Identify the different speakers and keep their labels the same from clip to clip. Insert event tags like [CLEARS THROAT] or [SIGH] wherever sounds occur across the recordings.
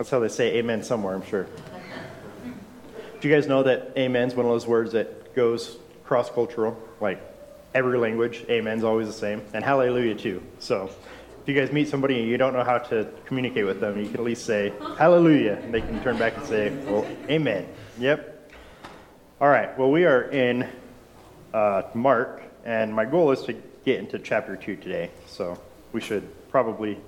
Speaker 1: That's how they say amen somewhere, I'm sure. Do you guys know that amen's one of those words that goes cross cultural? Like every language, amen's always the same, and hallelujah too. So if you guys meet somebody and you don't know how to communicate with them, you can at least say hallelujah, and they can turn back and say, well, amen. Yep. All right, well, we are in uh, Mark, and my goal is to get into chapter 2 today. So we should probably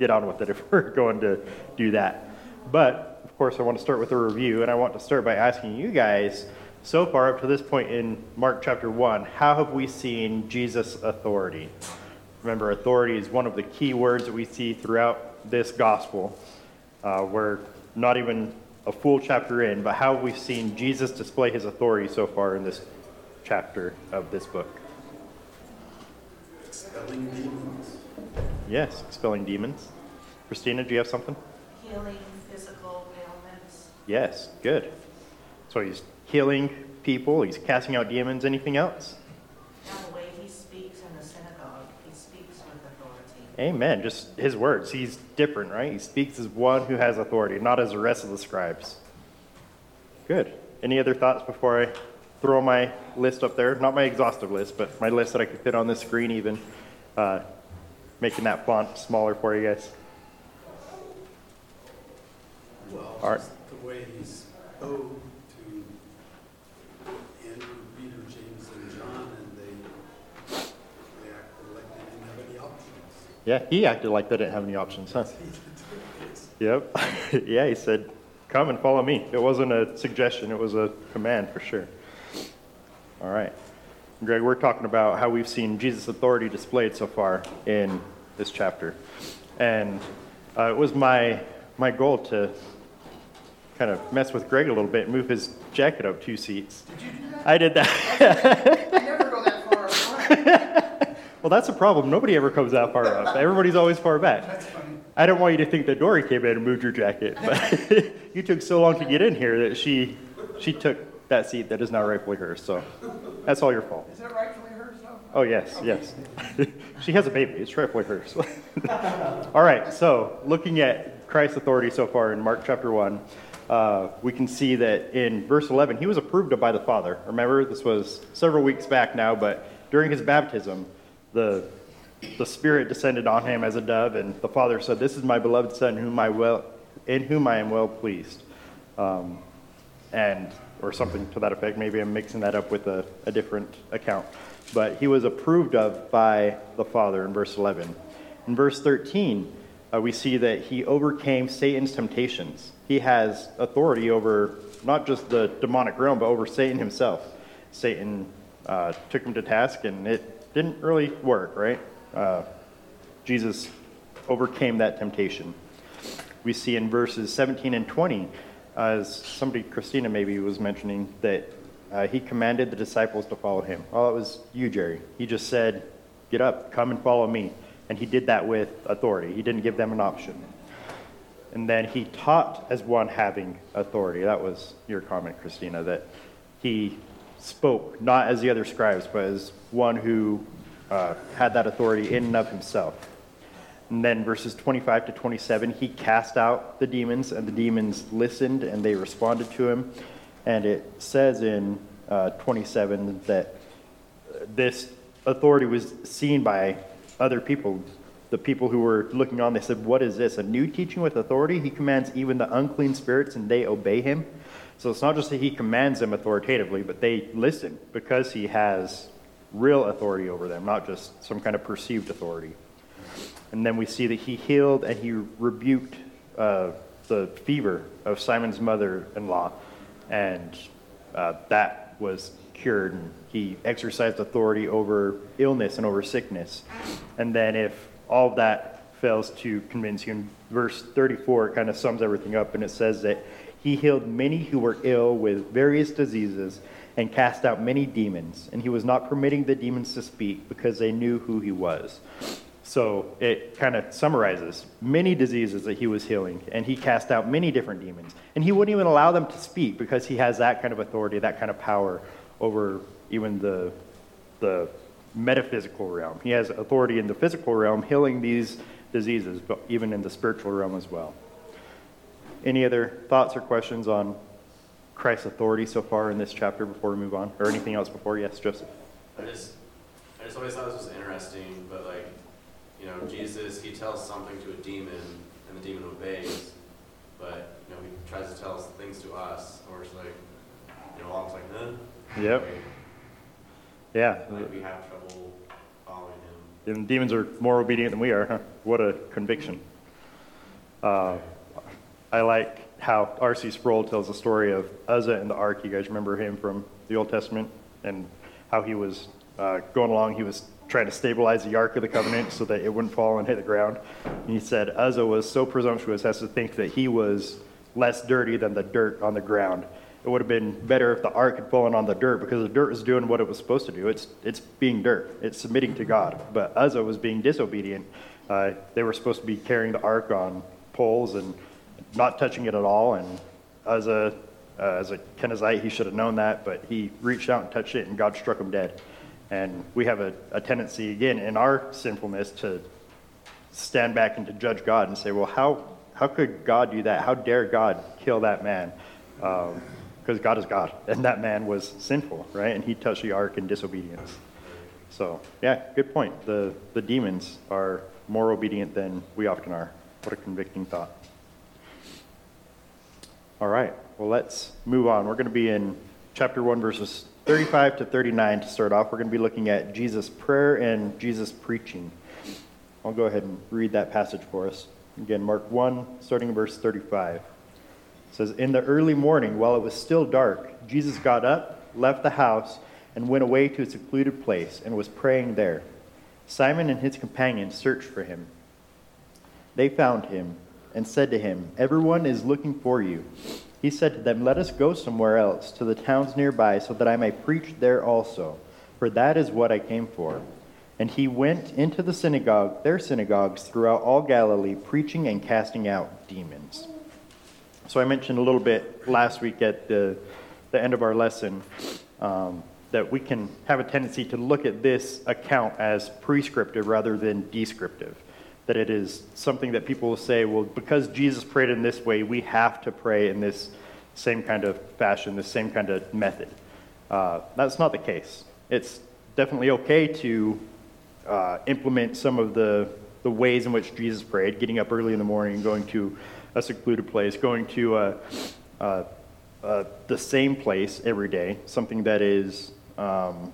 Speaker 1: get on with it if [LAUGHS] we're going to do that. But, of course, I want to start with a review, and I want to start by asking you guys so far up to this point in Mark chapter 1, how have we seen Jesus' authority? Remember, authority is one of the key words that we see throughout this gospel. Uh, we're not even a full chapter in, but how have we seen Jesus display his authority so far in this chapter of this book?
Speaker 2: Expelling demons.
Speaker 1: Yes, expelling demons. Christina, do you have something?
Speaker 3: healing physical ailments.
Speaker 1: Yes, good. So he's healing people, he's casting out demons. Anything else?
Speaker 3: Now, the way he speaks in the synagogue, he speaks with authority.
Speaker 1: Amen. Just his words. He's different, right? He speaks as one who has authority, not as the rest of the scribes. Good. Any other thoughts before I throw my list up there? Not my exhaustive list, but my list that I could fit on this screen, even. Uh, making that font smaller for you guys.
Speaker 2: Well,
Speaker 1: All right.
Speaker 2: just the way he spoke to Andrew, Peter, James, and John, and they, they acted like they didn't have any options.
Speaker 1: Yeah, he acted like they didn't have any options, huh? [LAUGHS] Yep. [LAUGHS] yeah, he said, Come and follow me. It wasn't a suggestion, it was a command for sure. All right. Greg, we're talking about how we've seen Jesus' authority displayed so far in this chapter. And uh, it was my, my goal to kind of mess with Greg a little bit and move his jacket up two seats.
Speaker 4: Did you do that?
Speaker 1: I did that.
Speaker 4: I never go that far up. [LAUGHS]
Speaker 1: well, that's a problem. Nobody ever comes that far up. Everybody's always far back.
Speaker 4: That's funny.
Speaker 1: I don't want you to think that Dory came in and moved your jacket, but [LAUGHS] you took so long to get in here that she she took that seat that is now rightfully hers. So that's all your fault.
Speaker 4: Is it rightfully hers though?
Speaker 1: Oh yes, yes. [LAUGHS] she has a baby. It's rightfully hers. [LAUGHS] all right. So looking at Christ's authority so far in Mark chapter one, uh, we can see that in verse 11 he was approved of by the Father. Remember, this was several weeks back now, but during his baptism, the the Spirit descended on him as a dove, and the Father said, "This is my beloved Son, whom I well, in whom I am well pleased," um, and or something to that effect. Maybe I'm mixing that up with a, a different account, but he was approved of by the Father in verse 11. In verse 13, uh, we see that he overcame Satan's temptations. He has authority over not just the demonic realm, but over Satan himself. Satan uh, took him to task, and it didn't really work, right? uh, Jesus overcame that temptation. We see in verses 17 and 20, as somebody, Christina maybe was mentioning, that uh, he commanded the disciples to follow him. Well, it was you, Jerry. He just said, Get up, come and follow me. And he did that with authority. He didn't give them an option. And then he taught as one having authority. That was your comment, Christina, that he spoke not as the other scribes, but as one who uh, had that authority in and of himself. And then verses 25 to 27, he cast out the demons, and the demons listened and they responded to him. And it says in uh, 27 that this authority was seen by other people. The people who were looking on, they said, What is this? A new teaching with authority? He commands even the unclean spirits, and they obey him. So it's not just that he commands them authoritatively, but they listen because he has real authority over them, not just some kind of perceived authority. And then we see that he healed and he rebuked uh, the fever of Simon's mother in law, and uh, that was cured. And he exercised authority over illness and over sickness. And then, if all that fails to convince you, in verse 34, it kind of sums everything up, and it says that he healed many who were ill with various diseases and cast out many demons, and he was not permitting the demons to speak because they knew who he was. So it kind of summarizes many diseases that he was healing, and he cast out many different demons. And he wouldn't even allow them to speak because he has that kind of authority, that kind of power over even the, the metaphysical realm. He has authority in the physical realm, healing these diseases, but even in the spiritual realm as well. Any other thoughts or questions on Christ's authority so far in this chapter before we move on? Or anything else before? Yes, Joseph.
Speaker 5: I just, I just always thought this was interesting, but like, you know, Jesus, he tells something to a demon, and the demon obeys, but, you know, he tries to tell us things to us, and we're just like, you know, almost like, huh?
Speaker 1: Yep.
Speaker 5: Like,
Speaker 1: Yeah.
Speaker 5: Like, we have trouble following him.
Speaker 1: And demons are more obedient than we are, huh? What a conviction. Uh, I like how R.C. Sproul tells the story of Uzzah and the ark. You guys remember him from the Old Testament and how he was uh, going along. He was trying to stabilize the Ark of the Covenant so that it wouldn't fall and hit the ground. And he said Uzzah was so presumptuous as to think that he was less dirty than the dirt on the ground. It would have been better if the ark had fallen on the dirt because the dirt was doing what it was supposed to do. It's, it's being dirt, it's submitting to God. But Uzzah was being disobedient. Uh, they were supposed to be carrying the ark on poles and not touching it at all. And Uzzah, uh, as a Kenizzite, he should have known that, but he reached out and touched it, and God struck him dead. And we have a, a tendency, again, in our sinfulness to stand back and to judge God and say, well, how, how could God do that? How dare God kill that man? Um, because God is God, [LAUGHS] and that man was sinful, right? And he touched the ark in disobedience. So, yeah, good point. The, the demons are more obedient than we often are. What a convicting thought. All right, well, let's move on. We're going to be in chapter 1, verses 35 to 39 to start off. We're going to be looking at Jesus' prayer and Jesus' preaching. I'll go ahead and read that passage for us. Again, Mark 1, starting in verse 35. It says, In the early morning, while it was still dark, Jesus got up, left the house, and went away to a secluded place and was praying there. Simon and his companions searched for him. They found him and said to him, Everyone is looking for you. He said to them, Let us go somewhere else, to the towns nearby, so that I may preach there also, for that is what I came for. And he went into the synagogue, their synagogues throughout all Galilee, preaching and casting out demons. So I mentioned a little bit last week at the, the end of our lesson um, that we can have a tendency to look at this account as prescriptive rather than descriptive. That it is something that people will say, well, because Jesus prayed in this way, we have to pray in this same kind of fashion, this same kind of method. Uh, that's not the case. It's definitely okay to uh, implement some of the, the ways in which Jesus prayed, getting up early in the morning, going to a secluded place, going to uh, uh, uh, the same place every day, something that is um,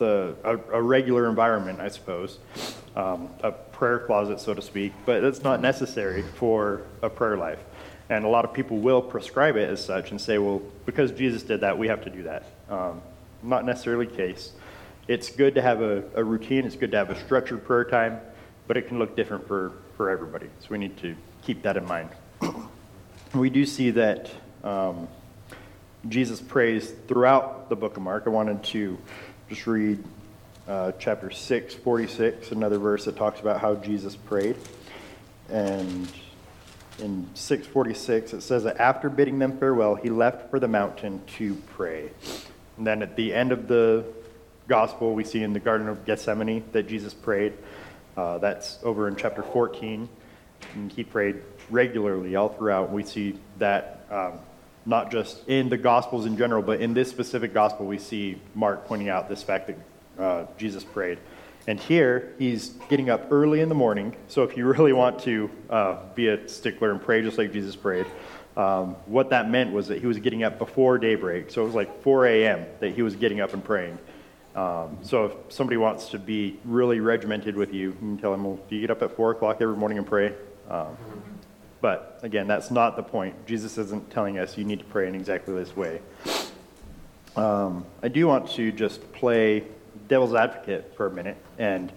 Speaker 1: the, a, a, regular environment, I suppose, um, a prayer closet, so to speak, but it's not necessary for a prayer life. And a lot of people will prescribe it as such and say, well, because Jesus did that, we have to do that. Um, not necessarily the case. It's good to have a, a routine, it's good to have a structured prayer time, but it can look different for, for everybody. So we need to keep that in mind. we do see that um, Jesus prays throughout the book of Mark. I wanted to just read uh, chapter 6, 46, another verse that talks about how Jesus prayed. And in 646, it says that after bidding them farewell, he left for the mountain to pray. And then at the end of the gospel, we see in the Garden of Gethsemane that Jesus prayed. Uh, that's over in chapter 14. And he prayed regularly all throughout. We see that um, not just in the Gospels in general, but in this specific Gospel, we see Mark pointing out this fact that uh, Jesus prayed. And here, he's getting up early in the morning. So if you [LAUGHS] really want to uh, be a stickler and pray just like Jesus prayed, um, what that meant was that he was getting up before daybreak. So it was like 4 a.m. that he was getting up and praying. Um, so if somebody wants to be really regimented with you, you can tell them, well, do you get up at 4 o'clock every morning and pray? Um, but again, that's not the point. Jesus isn't telling us you need to pray in exactly this way. Um, I do want to just play devil's advocate for a minute and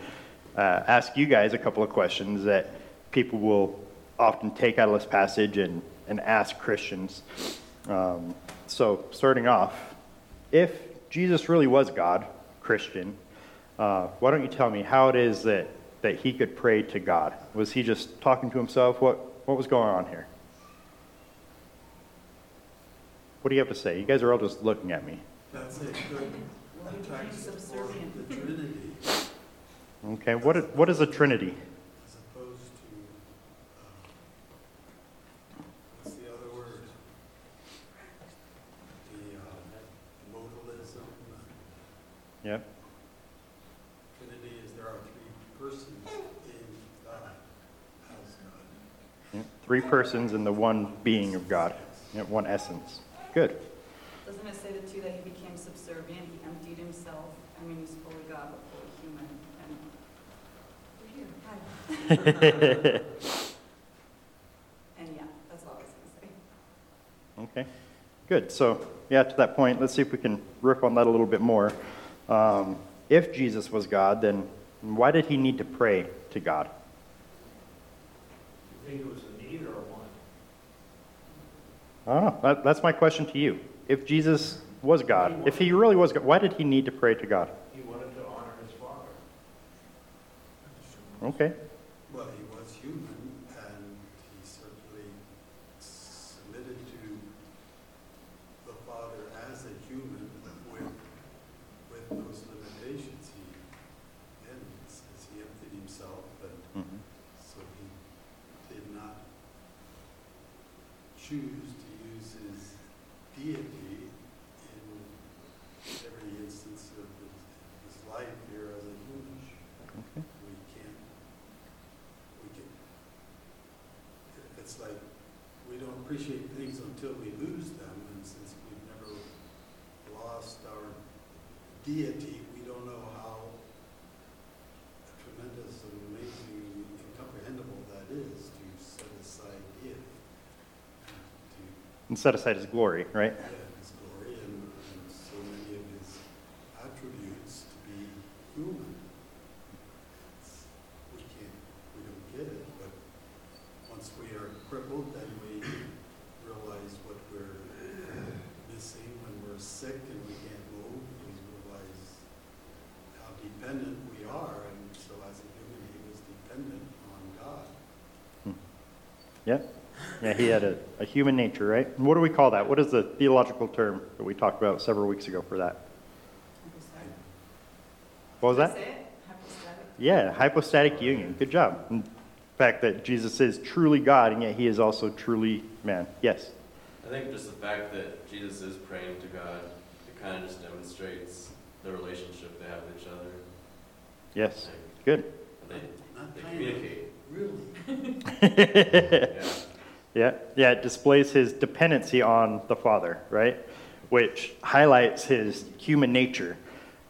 Speaker 1: uh, ask you guys a couple of questions that people will often take out of this passage and, and ask Christians. Um, so, starting off, if Jesus really was God, Christian, uh, why don't you tell me how it is that, that he could pray to God? Was he just talking to himself? What, what was going on here? What do you have to say? You guys are all just looking at me.
Speaker 2: That's a the Trinity.
Speaker 1: Okay, what is, what is a Trinity?
Speaker 2: As opposed to, uh, what's the other word? The. Uh,
Speaker 1: yep. Three persons in the one being of God. Yep. One essence. Good.
Speaker 6: Doesn't it say that too, that he became subservient, he emptied himself? I mean, he's fully God, but fully human, and we're here, hi. [LAUGHS] And yeah, that's all I was gonna say.
Speaker 1: Okay, good. So, yeah, to that point, let's see if we can riff on that a little bit more. Um, if Jesus was God, then why did he need to pray to God?
Speaker 7: You think it was a need or?
Speaker 1: I don't know. That, that's my question to you. If Jesus was God, if he really was God, why did he need to pray to God?
Speaker 7: He wanted to honor his father.
Speaker 1: Okay,
Speaker 2: Well, he was human, and he certainly submitted to the Father as a human with, with those limitations. He, and it says he emptied himself, and
Speaker 1: Mhm.
Speaker 2: so he did not choose to use his deity in every instance of his, his life here as a human.
Speaker 1: Okay.
Speaker 2: We can't, we can, it's like, we don't appreciate things until we lose them, and since we've never lost our deity, we don't know how tremendous and amazing, and incomprehensible that is to set aside deity. To
Speaker 1: and set aside his glory, right?
Speaker 2: yeah, his glory and, and so many of his attributes to be human. It's- We can't, we don't get it, but once we are crippled, then we realize what we're missing when we're sick and we can't move. We realize how dependent we are, and so as a human, he was dependent on God.
Speaker 1: Yeah. Yeah, he had a, a human nature, right? And what do we call that? What is the theological term that we talked about several weeks ago for that?
Speaker 6: Hypostatic.
Speaker 1: What was that?
Speaker 6: Hypostatic?
Speaker 1: Yeah, hypostatic union. Good job. And the fact that Jesus is truly God and yet he is also truly man. Yes.
Speaker 5: I think just the fact that Jesus is praying to God, it kind of just demonstrates the relationship they have with each other.
Speaker 1: Yes.
Speaker 5: Like,
Speaker 1: Good.
Speaker 5: They,
Speaker 2: Not
Speaker 5: they
Speaker 2: kind
Speaker 5: communicate.
Speaker 2: Really? [LAUGHS]
Speaker 5: Yeah.
Speaker 1: Yeah, yeah, it displays his dependency on the Father, right? Which highlights his human nature,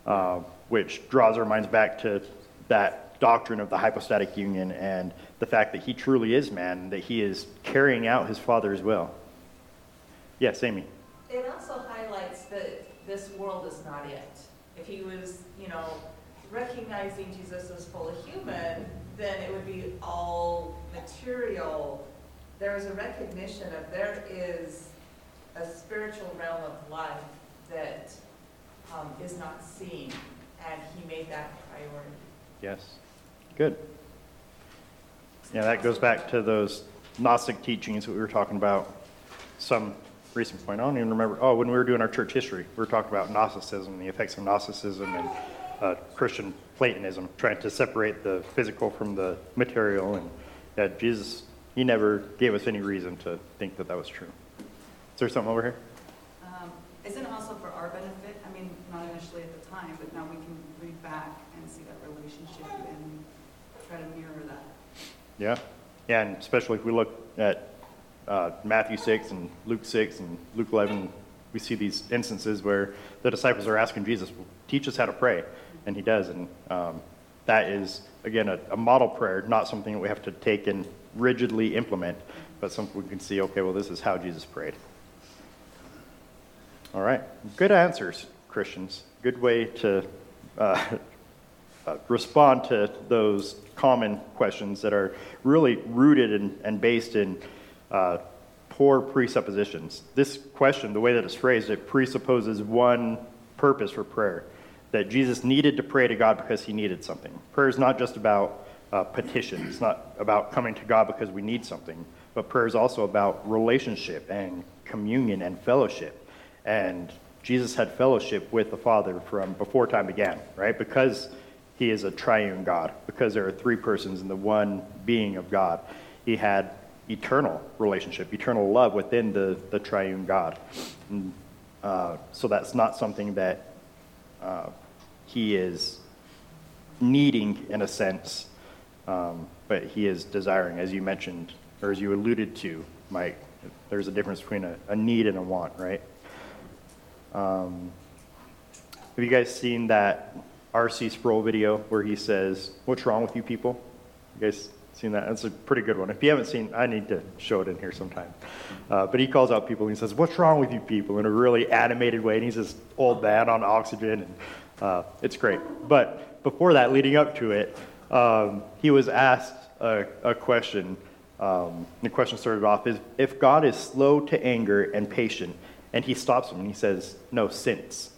Speaker 1: uh, which draws our minds back to that doctrine of the hypostatic union and the fact that he truly is man, that he is carrying out his Father's will. Yes, Amy.
Speaker 3: It also highlights that this world is not it. If he was, you know, recognizing Jesus as fully human, then it would be all material. There is a recognition of there is a spiritual realm of life that um, is not seen, and he made that priority.
Speaker 1: Yes. Good. Yeah, that goes back to those Gnostic teachings that we were talking about some recent point. I don't even remember. Oh, when we were doing our church history, we were talking about Gnosticism, the effects of Gnosticism and uh, Christian Platonism, trying to separate the physical from the material. And yeah, Jesus, he never gave us any reason to think that that was true. Is there something over here?
Speaker 6: Um, Isn't it also for our benefit? I mean, not initially at the time, but now we can read back and see that relationship and try to mirror that.
Speaker 1: Yeah, yeah, and especially if we look at uh, Matthew 6 and Luke 6 and Luke 11, we see these instances where the disciples are asking Jesus, teach us how to pray, and he does, and um, that is, again, a, a model prayer, not something that we have to take and rigidly implement, but something we can see, okay, well, this is how Jesus prayed. All right, good answers, Christians. Good way to uh, [LAUGHS] uh, respond to those common questions that are really rooted in, and based in uh, poor presuppositions. This question, the way that it's phrased, it presupposes one purpose for prayer that Jesus needed to pray to God because he needed something. Prayer is not just about uh, petition, it's not about coming to God because we need something, but prayer is also about relationship and communion and fellowship. And Jesus had fellowship with the Father from before time began, right? Because he is a triune God, because there are three persons in the one being of God. He had eternal relationship, eternal love within the, the triune God. And, uh, so that's not something that uh, he is needing in a sense, um, but he is desiring, as you mentioned, or as you alluded to, Mike. There's a difference between a, a need and a want, right? Um, have you guys seen that R.C. Sproul video where he says, What's wrong with you people? You guys seen that? That's a pretty good one. If you haven't seen, I need to show it in here sometime. Uh, but he calls out people and he says, What's wrong with you people? in a really animated way. And he's this old man on oxygen. And uh, it's great. But before that, leading up to it, um, he was asked a, a question. Um, the question started off is If God is slow to anger and patient, and he stops him and he says, No, since.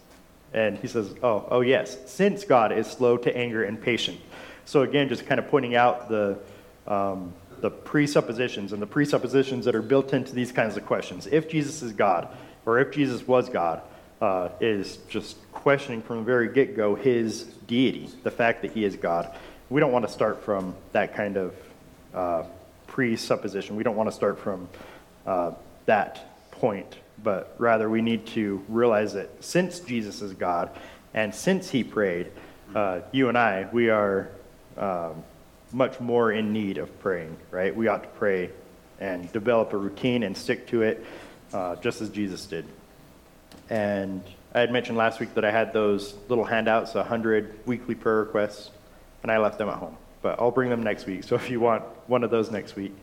Speaker 1: And he says, Oh, oh yes, since God is slow to anger and patient. So again, just kind of pointing out the um, the presuppositions and the presuppositions that are built into these kinds of questions. If Jesus is God, or if Jesus was God, uh, is just questioning from the very get go his deity, the fact that he is God. We don't want to start from that kind of uh, presupposition. We don't want to start from uh, that point, but rather we need to realize that since Jesus is God and since he prayed, uh, you and I, we are. Um, much more in need of praying, right? We ought to pray and develop a routine and stick to it, uh, just as Jesus did. And I had mentioned last week that I had those little handouts, 100 weekly prayer requests, and I left them at home. But I'll bring them next week. So if you want one of those next week,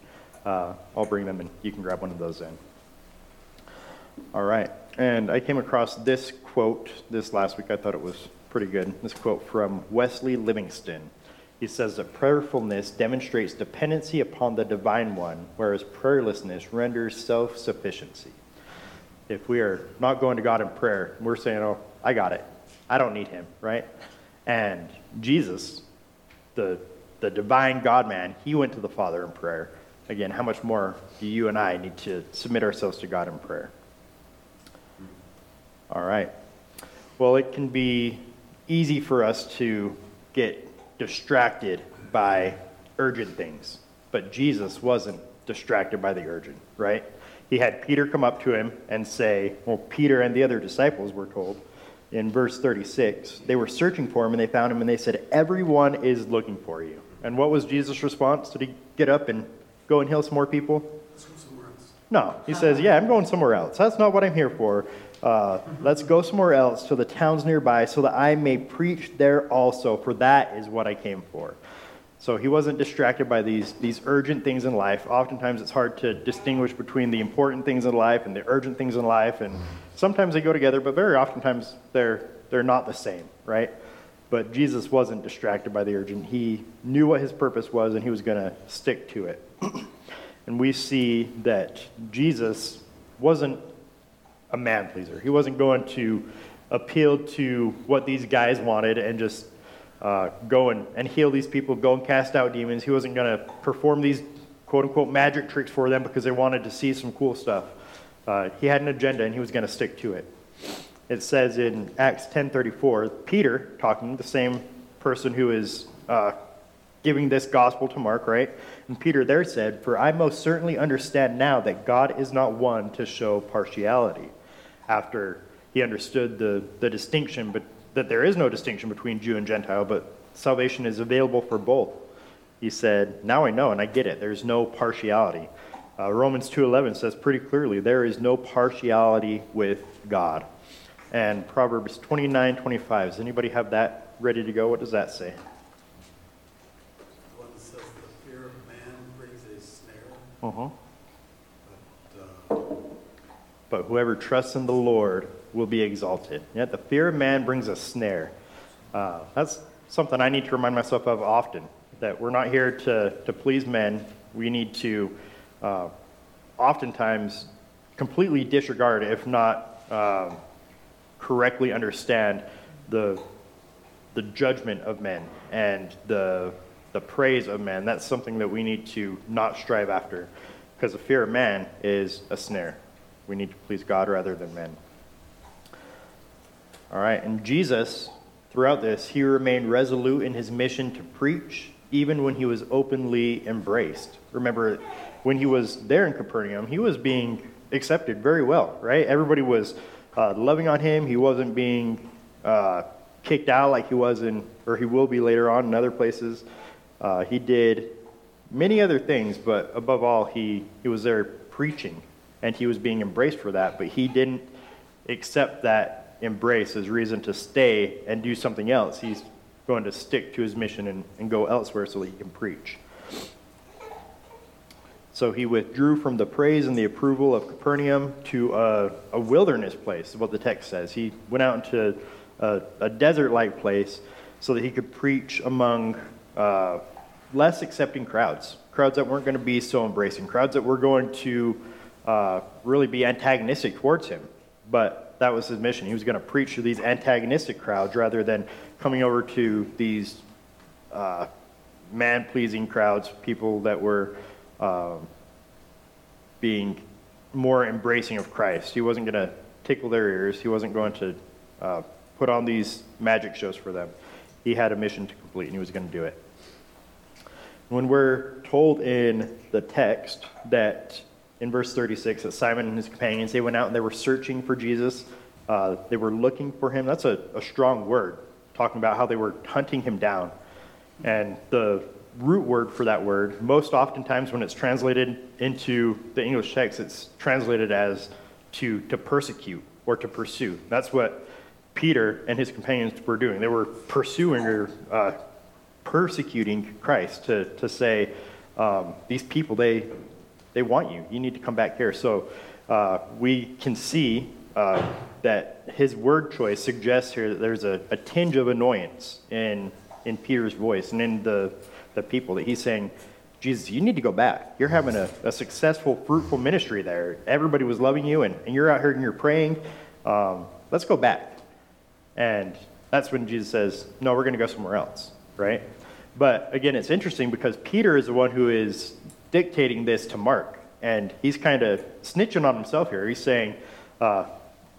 Speaker 1: uh, I'll bring them and you can grab one of those in. All right. And I came across this quote this last week. I thought it was pretty good. This quote from Wesley Livingston. He says that prayerfulness demonstrates dependency upon the divine one, whereas prayerlessness renders self sufficiency. If we are not going to God in prayer, we're saying, Oh, I got it. I don't need him, right? And Jesus, the, the divine God man, he went to the Father in prayer. Again, how much more do you and I need to submit ourselves to God in prayer? All right. Well, it can be easy for us to get distracted by urgent things. But Jesus wasn't distracted by the urgent, right? He had Peter come up to him and say, well, Peter and the other disciples were told in verse 36, they were searching for him and they found him and they said, Everyone is looking for you. And what was Jesus' response? Did he get up and go and heal some more people?
Speaker 2: Let's go somewhere else.
Speaker 1: No. He says, Yeah, I'm going somewhere else. That's not what I'm here for. Uh, let's go somewhere else to the towns nearby so that I may preach there also, for that is what I came for. So he wasn't distracted by these, these urgent things in life. Oftentimes it's hard to distinguish between the important things in life and the urgent things in life. And sometimes they go together, but very oftentimes they're, they're not the same, right? But Jesus wasn't distracted by the urgent. He knew what his purpose was and he was going to stick to it. [CLEARS THROAT] and we see that Jesus wasn't a man pleaser. He wasn't going to appeal to what these guys wanted and just uh, go and, and heal these people, go and cast out demons. He wasn't going to perform these quote unquote magic tricks for them because they wanted to see some cool stuff. Uh, he had an agenda and he was going to stick to it. It says in Acts 10:34, Peter talking, the same person who is uh, giving this gospel to Mark, right? And Peter there said, "For I most certainly understand now that God is not one to show partiality." after he understood the, the distinction, but that there is no distinction between Jew and Gentile, but salvation is available for both. He said, "Now I know, and I get it. There's no partiality." Uh, Romans 2:11 says pretty clearly, "There is no partiality with God." And Proverbs 29:25. Does anybody have that ready to go? What does that say?
Speaker 2: The one says the fear of man brings a snare,
Speaker 1: Uh-huh.
Speaker 2: but, uh,
Speaker 1: But whoever trusts in the Lord will be exalted. Yet the fear of man brings a snare. Uh, that's something I need to remind myself of often. That we're not here to, to please men. We need to uh, oftentimes completely disregard, if not um, correctly understand, the, the judgment of men and the, the praise of men. That's something that we need to not strive after because the fear of man is a snare. We need to please God rather than men. All right, and Jesus, throughout this, he remained resolute in his mission to preach, even when he was openly embraced. Remember, when he was there in Capernaum, he was being accepted very well, right? Everybody was uh, loving on him. He wasn't being uh, kicked out like he was in, or he will be later on in other places. Uh, he did many other things, but above all, he, he was there preaching, and he was being embraced for that, but he didn't accept that embrace as reason to stay and do something else. He's going to stick to his mission and, and go elsewhere so that he can preach. So he withdrew from the praise and the approval of Capernaum to a, a wilderness place, is what the text says. He went out into a, a desert like place so that he could preach among uh, less accepting crowds, crowds that weren't going to be so embracing, crowds that were going to uh, really be antagonistic towards him. But that was his mission. He was going to preach to these antagonistic crowds rather than coming over to these uh, man pleasing crowds, people that were um, being more embracing of Christ. He wasn't going to tickle their ears, he wasn't going to uh, put on these magic shows for them. He had a mission to complete, and he was going to do it. When we're told in the text that in verse 36 that Simon and his companions they went out and they were searching for Jesus, uh, they were looking for him. That's a, a strong word, talking about how they were hunting him down. And the root word for that word, most oftentimes when it's translated into the English text, it's translated as to, to persecute or to pursue. That's what Peter and his companions were doing. They were pursuing or uh, persecuting Christ to, to say, um, these people, they, they want you. You need to come back here. So uh, we can see uh, that his word choice suggests here that there's a, a tinge of annoyance in, in Peter's voice and in the, the people that he's saying, Jesus, you need to go back. You're having a, a successful, fruitful ministry there. Everybody was loving you, and, and you're out here and you're praying. Um, let's go back. And that's when Jesus says, No, we're going to go somewhere else, right? But again, it's interesting because Peter is the one who is dictating this to Mark. And he's kind of snitching on himself here. He's saying, uh,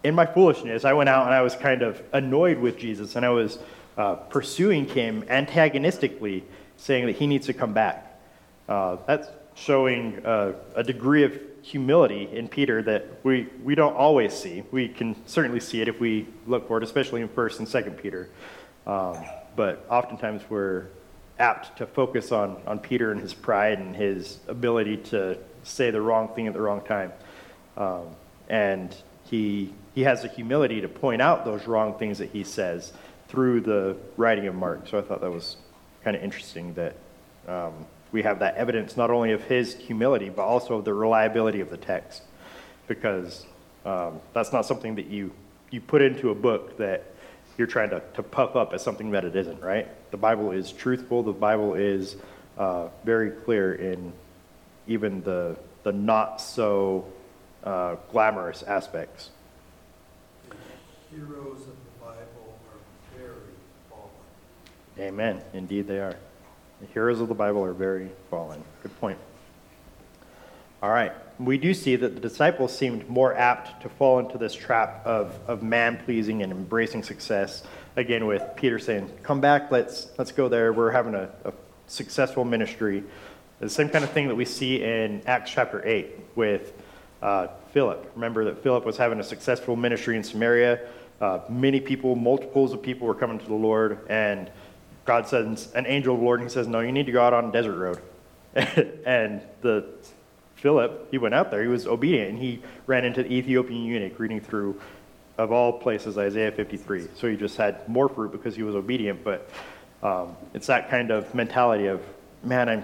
Speaker 1: In my foolishness, I went out and I was kind of annoyed with Jesus and I was uh, pursuing him antagonistically, saying that he needs to come back. Uh, that's showing uh, a degree of humility in Peter that we, we don't always see. We can certainly see it if we look for it, especially in 1st and 2nd Peter. Um, but oftentimes we're apt to focus on, on Peter and his pride and his ability to say the wrong thing at the wrong time. Um, and he, he has the humility to point out those wrong things that he says through the writing of Mark. So I thought that was kind of interesting that um, we have that evidence not only of his humility, but also of the reliability of the text. Because um, that's not something that you, you put into a book that you're trying to, to puff up as something that it isn't, right? The Bible is truthful. The Bible is uh, very clear in even the, the not so uh, glamorous aspects.
Speaker 2: The heroes of the Bible are very fallen.
Speaker 1: Amen. Indeed, they are. The heroes of the Bible are very fallen. Good point. All right. We do see that the disciples seemed more apt to fall into this trap of, of man pleasing and embracing success. Again, with Peter saying, Come back, let's, let's go there. We're having a, a successful ministry. The same kind of thing that we see in Acts chapter 8 with uh, Philip. Remember that Philip was having a successful ministry in Samaria. Uh, many people, multiples of people were coming to the Lord, and God sends an angel of the Lord and he says, No, you need to go out on a desert road. [LAUGHS] and the Philip, he went out there, he was obedient, and he ran into the Ethiopian eunuch reading through, of all places, Isaiah 53. So he just had more fruit because he was obedient, but um, it's that kind of mentality of, man, I'm,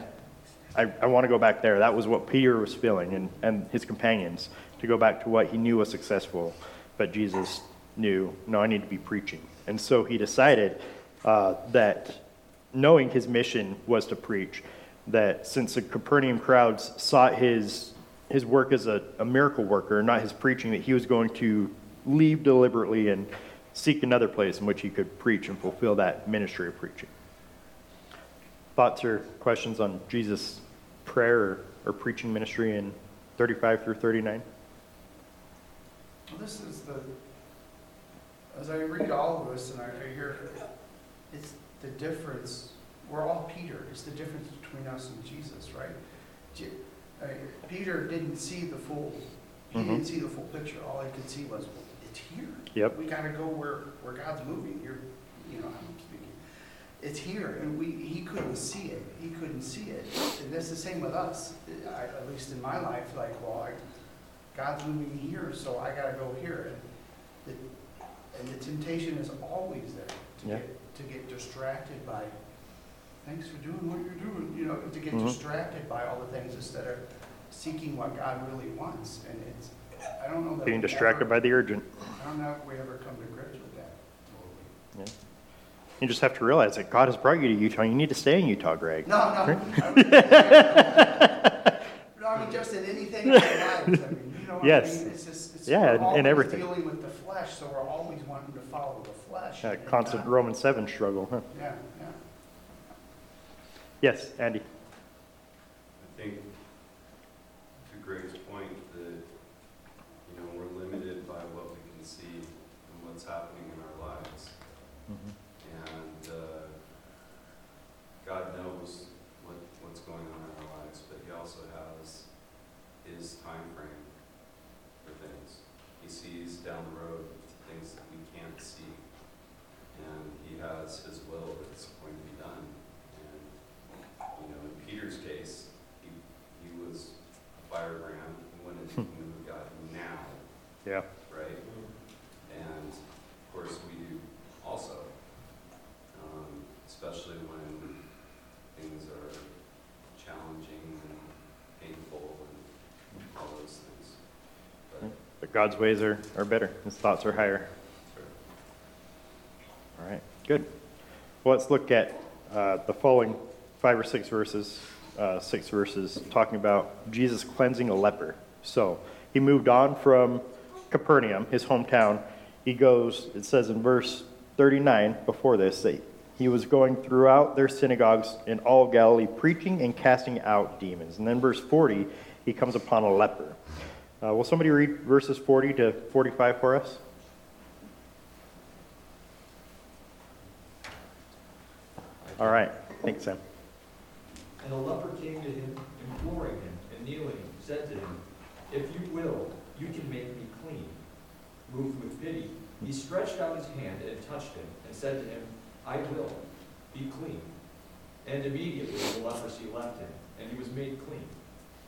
Speaker 1: I, I want to go back there. That was what Peter was feeling and, and his companions, to go back to what he knew was successful. But Jesus knew, no, I need to be preaching. And so he decided uh, that knowing his mission was to preach, that since the Capernaum crowds sought his, his work as a, a miracle worker, not his preaching, that he was going to leave deliberately and seek another place in which he could preach and fulfill that ministry of preaching. Thoughts or questions on Jesus' prayer or, or preaching ministry in 35 through 39?
Speaker 4: Well, this is the, as I read all of this and I I hear, it's the difference, we're all Peter, it's the difference between us and Jesus, right? Je- uh, Peter didn't see the full, he
Speaker 1: Mhm.
Speaker 4: didn't see the full picture, all he could see was, well, it's here.
Speaker 1: Yep.
Speaker 4: We gotta go where, where God's moving, you're, you know, I'm speaking. It's here, and we, he couldn't see it, he couldn't see it. And that's the same with us, I, at least in my life, like, well, I, God's moving here, so I gotta go here. And the, and the temptation is always there to
Speaker 1: Yeah.
Speaker 4: get, to get distracted by, thanks for doing what you're doing, you know, to get
Speaker 1: Mhm.
Speaker 4: distracted by all the things instead of seeking what God really wants. And it's, I don't know that.
Speaker 1: Being distracted
Speaker 4: ever-
Speaker 1: by the urgent.
Speaker 4: I don't know if we ever come to grips with that totally.
Speaker 1: You just have to realize that God has brought you to Utah. You need to stay in Utah, Greg.
Speaker 4: No, no. I would- No, I mean, just in anything in our lives, I mean, you know what I [LAUGHS]
Speaker 1: Yes.
Speaker 4: mean? It's just, it's.
Speaker 1: Yeah, in
Speaker 4: always
Speaker 1: everything.
Speaker 4: Dealing with the flesh, so we're always wanting to follow the flesh.
Speaker 1: That
Speaker 4: and,
Speaker 1: constant
Speaker 4: uh,
Speaker 1: Roman 7 struggle, huh?
Speaker 4: Yeah, yeah.
Speaker 1: Yes, Andy.
Speaker 8: I think, point, that, you know, we're limited by what we can see and what's happening in our lives. And, uh, God knows what, what's going on in our lives, but he also has his time frame for things. He sees down the road things that we can't see. And he has his will that's going to be done. And, you know, in Peter's case, he, he was a firebrand, he wanted to move God now,
Speaker 1: Yeah.
Speaker 8: right? And of course, we do also, um, especially when things are challenging and painful and all those things.
Speaker 1: God's ways are, are better. His thoughts are higher. All right, good. Well, let's look at uh, the following five or six verses, uh, six verses, talking about Jesus cleansing a leper. So he moved on from Capernaum, his hometown. He goes, it says in verse 39 before this, that he was going throughout their synagogues in all Galilee, preaching and casting out demons. And then verse 40, he comes upon a leper. Uh, will somebody read verses 40 to 45 for us? All right, thanks, Sam.
Speaker 9: And a leper came to him, imploring him, and kneeling, said to him, If you will, you can make me clean. Moved with pity, he stretched out his hand and touched him, and said to him, I will, be clean. And immediately the leprosy left him, and he was made clean.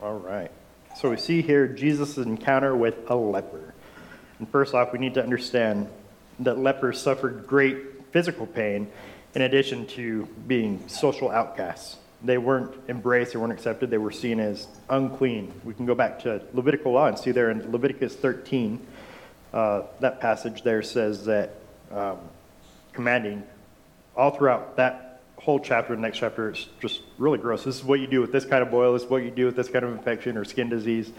Speaker 1: All right. So we see here Jesus' encounter with a leper. And first off, we need to understand that lepers suffered great physical pain in addition to being social outcasts. They weren't embraced, they weren't accepted, they were seen as unclean. We can go back to Levitical law and see there in Leviticus 13, uh, that passage there says that um, commanding all throughout that whole chapter, the next chapter, it's just really gross. This is what you do with this kind of boil, this is what you do with this kind of infection or skin disease.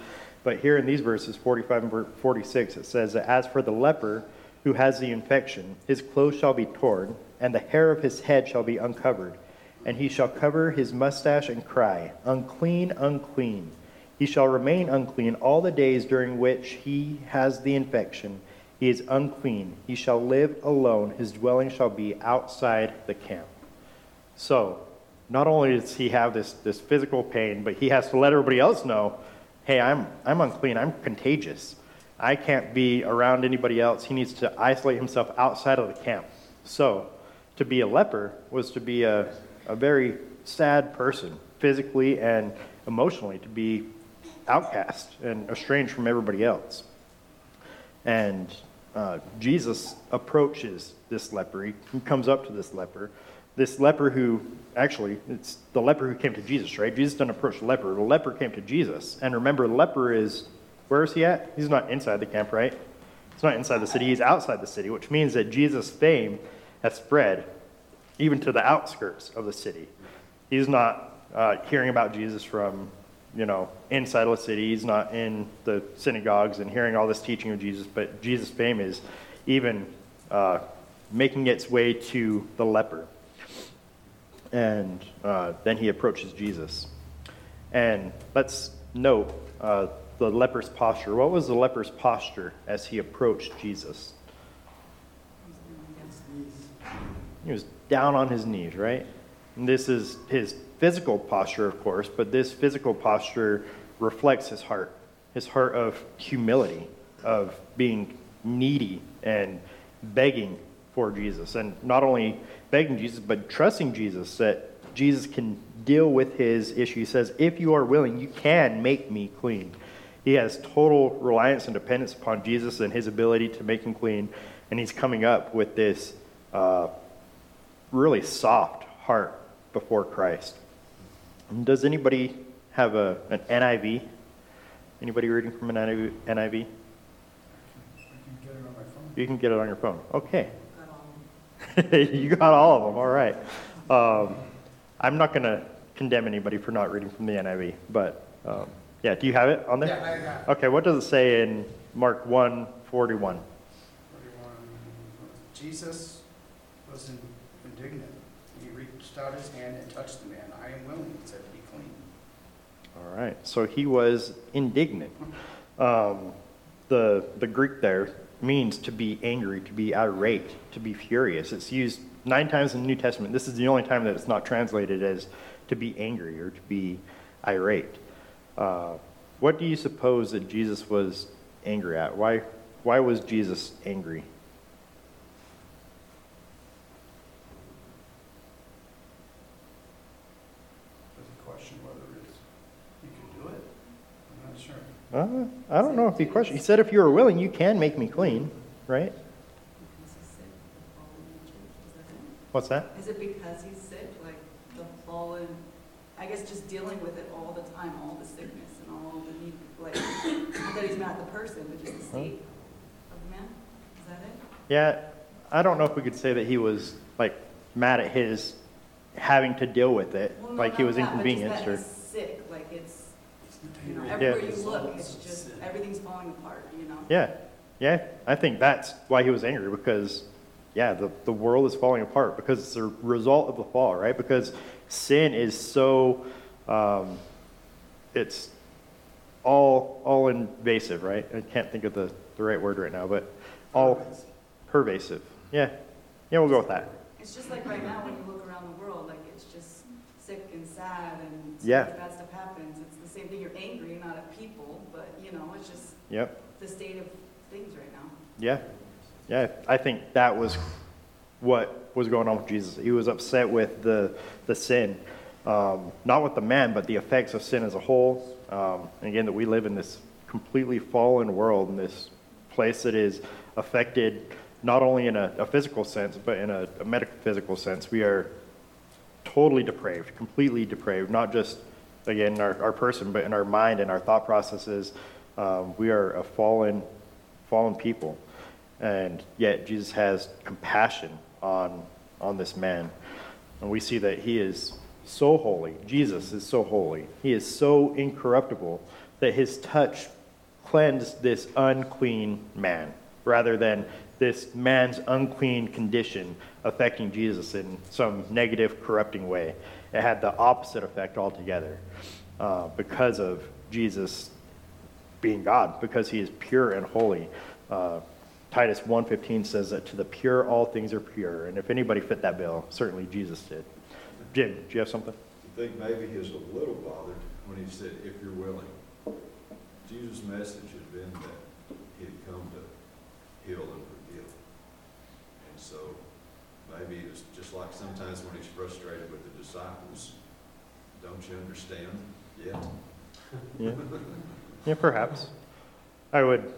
Speaker 1: But here in these verses, 45 and 46, it says that as for the leper who has the infection, his clothes shall be torn, and the hair of his head shall be uncovered. And he shall cover his mustache and cry, Unclean, unclean. He shall remain unclean all the days during which he has the infection. He is unclean. He shall live alone. His dwelling shall be outside the camp. So, not only does he have this, this physical pain, but he has to let everybody else know hey, I'm, I'm unclean. I'm contagious. I can't be around anybody else. He needs to isolate himself outside of the camp. So, to be a leper was to be a, a very sad person, physically and emotionally, to be outcast and estranged from everybody else. And uh, Jesus approaches this leper. He, comes up to this leper. This leper who, actually, it's the leper who came to Jesus, right? Jesus didn't approach the leper. The leper came to Jesus. And remember, the leper is, where is he at? He's not inside the camp, right? He's not inside the city. He's outside the city, which means that Jesus' fame has spread even to the outskirts of the city. He's not uh, hearing about Jesus from, you know, inside of the city. He's not in the synagogues and hearing all this teaching of Jesus, but Jesus' fame is even uh, making its way to the leper. And uh, then he approaches Jesus. And let's note uh, the leper's posture. What was the leper's posture as he approached Jesus? He was down on his knees, right? And this is his physical posture, of course, but this physical posture reflects his heart his heart of humility, of being needy and begging for Jesus. And not only begging Jesus, but trusting Jesus that Jesus can deal with his issue. He says, If you are willing, you can make me clean. He has total reliance and dependence upon Jesus and his ability to make him clean. And he's coming up with this uh, really soft heart before Christ. And Does anybody have a, an NIV? Anybody reading from an NIV?
Speaker 4: I can get it on my phone.
Speaker 1: You can get it on your phone. Okay. [LAUGHS] You got all of them. All right. Um, I'm not going to condemn anybody for not reading from the NIV, but um, yeah, do you have it on there?
Speaker 4: Yeah, I it.
Speaker 1: Okay, what does it say in Mark 1 41?
Speaker 4: Everyone- Jesus was indignant. He reached out his hand and touched the man. I am willing, he said, to be clean.
Speaker 1: All right, so he was indignant. [LAUGHS] Um, the, the Greek there means to be angry, to be irate, to be furious. It's used nine times in the New Testament. This is the only time that it's not translated as to be angry or to be irate. Uh, what do you suppose that Jesus was angry at? Why, why was Jesus angry?
Speaker 4: There's a question whether it's, you can do it. I'm not sure.
Speaker 1: Uh, I don't know if he questioned. He said, if you are willing, you can make me clean, right?
Speaker 6: Because he's sick, the fallen nature, is that it?
Speaker 1: What's that?
Speaker 6: Is it because he's sick, like the fallen, I guess just dealing with it all the time, all the sickness and all the need, like, not that he's not the person, but just the state of the man? Is that it?
Speaker 1: Yeah, I don't know if we could say that he was like mad at his having to deal with it,
Speaker 6: Well, no,
Speaker 1: like he was
Speaker 6: that,
Speaker 1: inconvenienced or.
Speaker 6: sick, like it's, you know,
Speaker 2: Yeah.
Speaker 6: everywhere you look, it's just, everything's falling apart, you know?
Speaker 1: Yeah, yeah, I think that's why he was angry because, yeah, the, the world is falling apart because it's a result of the fall, right? Because sin is so, um, it's all all invasive, right? I can't think of the, the right word right now, but all pervasive. Yeah, yeah, we'll go with that.
Speaker 6: It's just like right now, when you look around the world, like it's just sick and sad and
Speaker 1: Yeah.
Speaker 6: bad stuff happens. It's the same thing, you're angry, not at people, but you know, it's just
Speaker 1: Yep.
Speaker 6: the state of things right now.
Speaker 1: Yeah, yeah. I think that was what was going on with Jesus. He was upset with the the sin, um, not with the man, but the effects of sin as a whole. Um, and again, that we live in this completely fallen world, in this place that is affected not only in a, a physical sense, but in a, a metaphysical sense. We are totally depraved, completely depraved, not just, again, in our, our person, but in our mind and our thought processes. Um, we are a fallen, fallen people. And yet Jesus has compassion on, on this man. And we see that he is so holy. Jesus is so holy. He is so incorruptible that his touch cleansed this unclean man rather than this man's unclean condition affecting Jesus in some negative, corrupting way. It had the opposite effect altogether uh, because of Jesus being God, because he is pure and holy. Uh, Titus 1.15 says that to the pure all things are pure. And if anybody fit that bill, certainly Jesus did. Jim, do you have something?
Speaker 10: I think maybe he was a little bothered when he said, if you're willing. Jesus' message had been that he had come to heal and. And so maybe it's just like sometimes when he's frustrated with the disciples, don't you understand yet?
Speaker 1: Yeah, [LAUGHS] yeah, perhaps. I would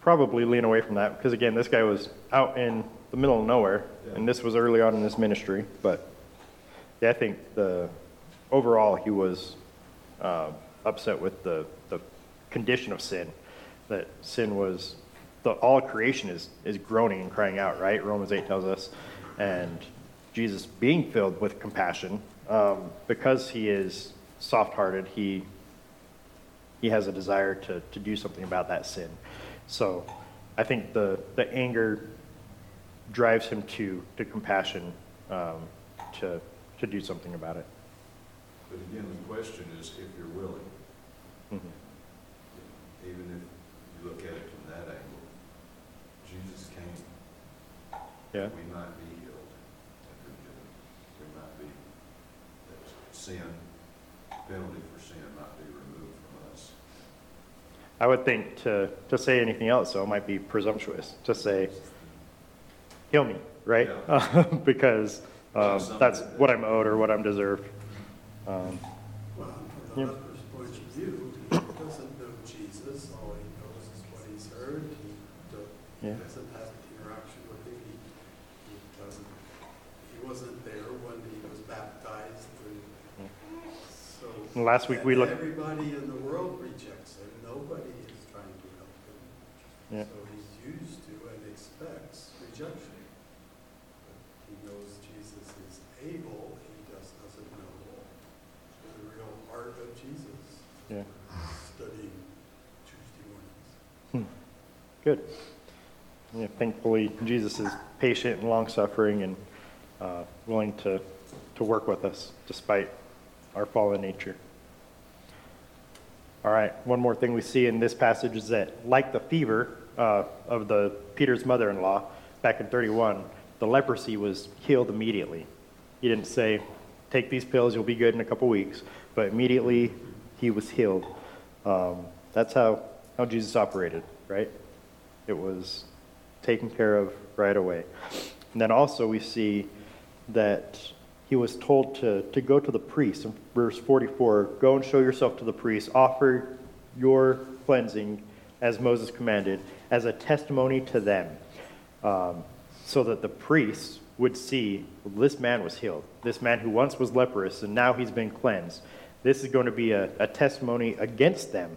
Speaker 1: probably lean away from that because again, this guy was out in the middle of nowhere, and this was early on in his ministry. But yeah, I think the overall he was uh, upset with the the condition of sin. That sin was the all creation is is groaning and crying out. Right? Romans eight tells us, and Jesus being filled with compassion um, because he is soft-hearted. He he has a desire to, to do something about that sin. So I think the, the anger drives him to, to compassion um, to, to do something about it.
Speaker 10: But again, the question is if you're willing,
Speaker 1: Mhm.
Speaker 10: even if you look at it from that angle, Jesus came.
Speaker 1: Yeah.
Speaker 10: We might be healed and forgiven. We might be, that sin, penalty for sin might be removed from us.
Speaker 1: I would think to, to say anything else, though, might be presumptuous to say, heal me, right? [LAUGHS] because um, that's what I'm owed or what I'm deserved. Um,
Speaker 2: Well, from
Speaker 1: Yeah.
Speaker 2: the leper's point of view, he doesn't know Jesus, all he knows is what he's heard. He
Speaker 1: Yeah.
Speaker 2: doesn't have interaction with him. He, he doesn't, he wasn't there when he was baptized. and So.
Speaker 1: And last week we looked-
Speaker 2: Everybody in the world rejects him. Nobody is trying to help him.
Speaker 1: Yeah.
Speaker 2: So he's used to and expects rejection. But He knows Jesus is able, he just doesn't know the real heart of Jesus.
Speaker 1: Yeah.
Speaker 2: Studying Tuesday mornings.
Speaker 1: Good. Yeah, thankfully, Jesus is patient and long suffering and uh, willing to, to work with us despite our fallen nature. All right, one more thing we see in this passage is that, like the fever uh, of the Peter's mother-in-law back in 31, the leprosy was healed immediately. He didn't say, "Take these pills, you'll be good in a couple weeks," but immediately he was healed. Um, that's how how Jesus operated, right? It was taken care of right away. And then also we see that he was told to, to go to the priest. In verse 44, go and show yourself to the priest, offer your cleansing as Moses commanded, as a testimony to them, um, so that the priests would see well, this man was healed. This man who once was leprous and now he's been cleansed. This is going to be a, a testimony against them